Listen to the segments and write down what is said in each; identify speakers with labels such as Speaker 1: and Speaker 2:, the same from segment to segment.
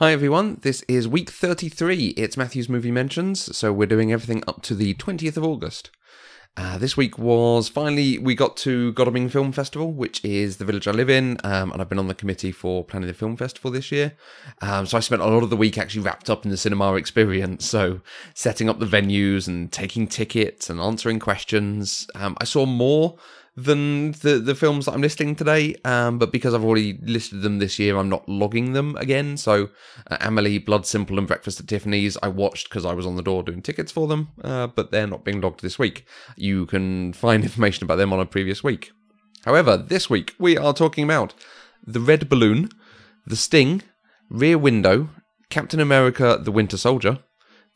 Speaker 1: Hi everyone, this is week 33. It's Matthew's Movie Mentions, so we're doing everything up to the 20th of August. Uh, this week was finally, we got to Godalming Film Festival, which is the village I live in, um, and I've been on the committee for planning the film festival this year. Um, so I spent a lot of the week actually wrapped up in the cinema experience, so setting up the venues and taking tickets and answering questions. Um, I saw more than the the films that I'm listing today. Um, but because I've already listed them this year, I'm not logging them again. So uh, Amelie, Blood Simple, and Breakfast at Tiffany's I watched because I was on the door doing tickets for them. Uh, but they're not being logged this week. You can find information about them on a previous week. However, this week we are talking about the Red Balloon, the Sting, Rear Window, Captain America: The Winter Soldier,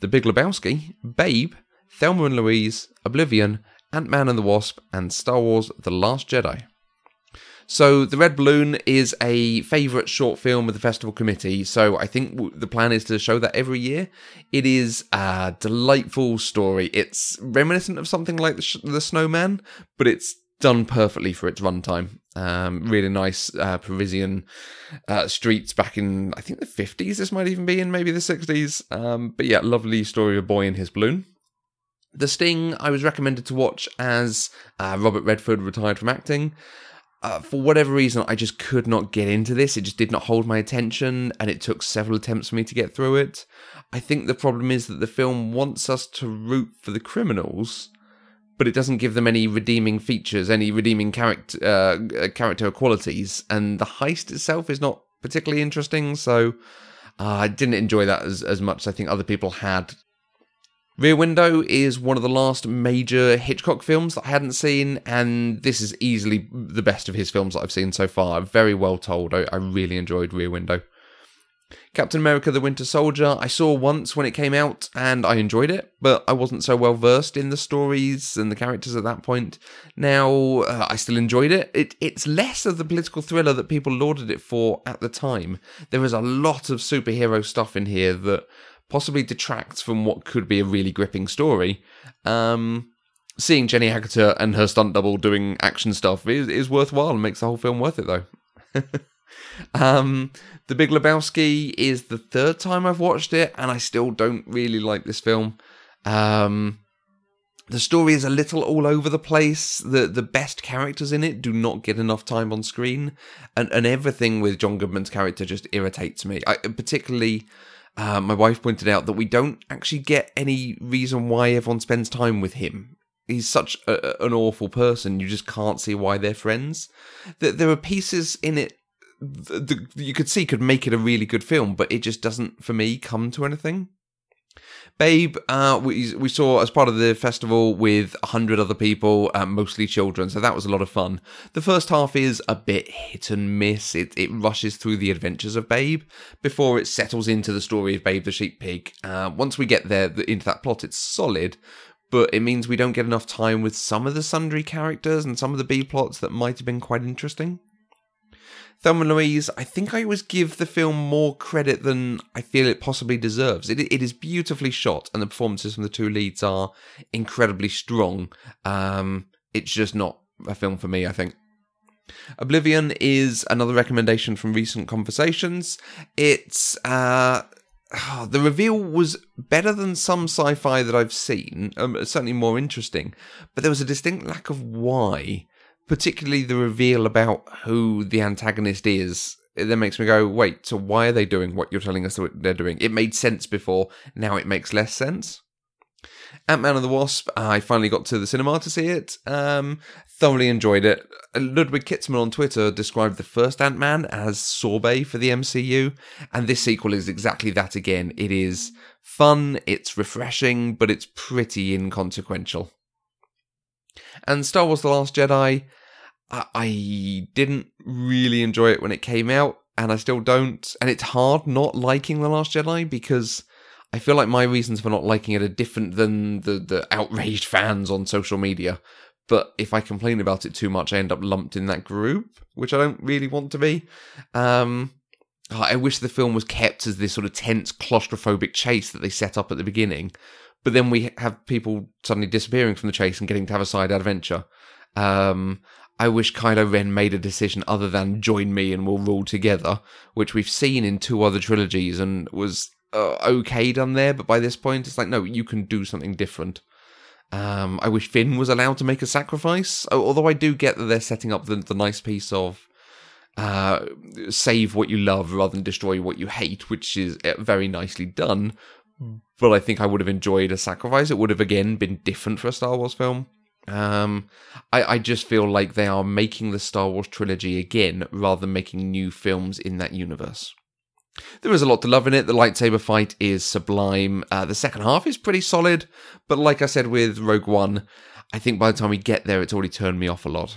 Speaker 1: The Big Lebowski, Babe, Thelma and Louise, Oblivion, Ant Man and the Wasp, and Star Wars The Last Jedi. So, The Red Balloon is a favourite short film of the festival committee, so I think the plan is to show that every year. It is a delightful story. It's reminiscent of something like The, the Snowman, but it's done perfectly for its runtime. Um, really nice uh, Parisian uh, streets back in, I think, the 50s, this might even be in maybe the 60s. Um, but yeah, lovely story of a boy in his balloon. The Sting, I was recommended to watch as uh, Robert Redford retired from acting. Uh, for whatever reason, I just could not get into this. It just did not hold my attention, and it took several attempts for me to get through it. I think the problem is that the film wants us to root for the criminals, but it doesn't give them any redeeming features, any redeeming character uh, character qualities, and the heist itself is not particularly interesting. So uh, I didn't enjoy that as as much as I think other people had. Rear Window is one of the last major Hitchcock films that I hadn't seen, and this is easily the best of his films that I've seen so far. Very well told. I, I really enjoyed Rear Window. Captain America the Winter Soldier, I saw once when it came out and I enjoyed it, but I wasn't so well versed in the stories and the characters at that point. Now, uh, I still enjoyed it. it. It's less of the political thriller that people lauded it for at the time. There is a lot of superhero stuff in here that possibly detracts from what could be a really gripping story. Um, seeing Jenny Agutter and her stunt double doing action stuff is, is worthwhile and makes the whole film worth it, though. um, the Big Lebowski is the third time I've watched it, and I still don't really like this film. Um, the story is a little all over the place. The the best characters in it do not get enough time on screen, and and everything with John Goodman's character just irritates me. I, particularly uh, my wife pointed out that we don't actually get any reason why everyone spends time with him. He's such a, an awful person. You just can't see why they're friends. There, there are pieces in it that you could see could make it a really good film, but it just doesn't, for me, come to anything. Babe, uh, we we saw as part of the festival with a hundred other people, uh, mostly children, so that was a lot of fun. The first half is a bit hit and miss. It it rushes through the adventures of Babe before it settles into the story of Babe the sheep pig. Uh, once we get there into that plot, it's solid, but it means we don't get enough time with some of the sundry characters and some of the B plots that might have been quite interesting. Thelma Louise, I think I always give the film more credit than I feel it possibly deserves. It, it is beautifully shot, and the performances from the two leads are incredibly strong. Um, it's just not a film for me, I think. Oblivion is another recommendation from recent conversations. It's uh, the reveal was better than some sci-fi that I've seen, um, certainly more interesting, but there was a distinct lack of why particularly the reveal about who the antagonist is it then makes me go, wait, so why are they doing what you're telling us they're doing? It made sense before, now it makes less sense. Ant Man and the Wasp, I finally got to the cinema to see it. Um, thoroughly enjoyed it. Ludwig Kitzman on Twitter described the first Ant Man as sorbet for the MCU, and this sequel is exactly that again. It is fun, it's refreshing, but it's pretty inconsequential. And Star Wars The Last Jedi, I didn't really enjoy it when it came out, and I still don't. And it's hard not liking The Last Jedi because I feel like my reasons for not liking it are different than the, the outraged fans on social media. But if I complain about it too much, I end up lumped in that group, which I don't really want to be. Um, I wish the film was kept as this sort of tense, claustrophobic chase that they set up at the beginning. But then we have people suddenly disappearing from the chase and getting to have a side adventure. Um, I wish Kylo Ren made a decision other than join me and we'll rule together, which we've seen in two other trilogies and was uh, okay done there. But by this point, it's like, no, you can do something different. Um, I wish Finn was allowed to make a sacrifice, although I do get that they're setting up the, the nice piece of uh, save what you love rather than destroy what you hate, which is uh, very nicely done. But I think I would have enjoyed a sacrifice. It would have again been different for a Star Wars film. Um, I, I just feel like they are making the Star Wars trilogy again rather than making new films in that universe. There is a lot to love in it. The lightsaber fight is sublime. Uh, the second half is pretty solid, but like I said with Rogue One, I think by the time we get there, it's already turned me off a lot.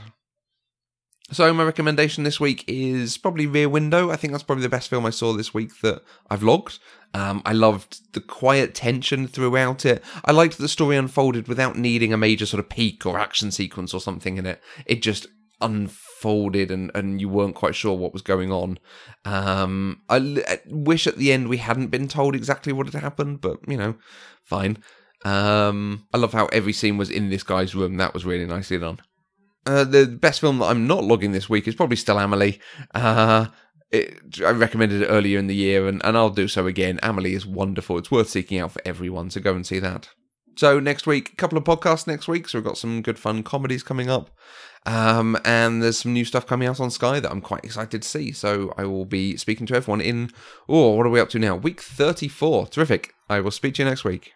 Speaker 1: So my recommendation this week is probably Rear Window. I think that's probably the best film I saw this week that I've logged. Um, I loved the quiet tension throughout it. I liked that the story unfolded without needing a major sort of peak or action sequence or something in it. It just unfolded and, and you weren't quite sure what was going on. Um, I, I wish at the end we hadn't been told exactly what had happened, but you know, fine. Um, I love how every scene was in this guy's room. That was really nicely done. Uh, the best film that I'm not logging this week is probably still Amelie. Uh, it, I recommended it earlier in the year, and, and I'll do so again. Amelie is wonderful. It's worth seeking out for everyone, so go and see that. So next week, a couple of podcasts next week. So we've got some good fun comedies coming up. Um, and there's some new stuff coming out on Sky that I'm quite excited to see. So I will be speaking to everyone in, oh, what are we up to now? Week 34. Terrific. I will speak to you next week.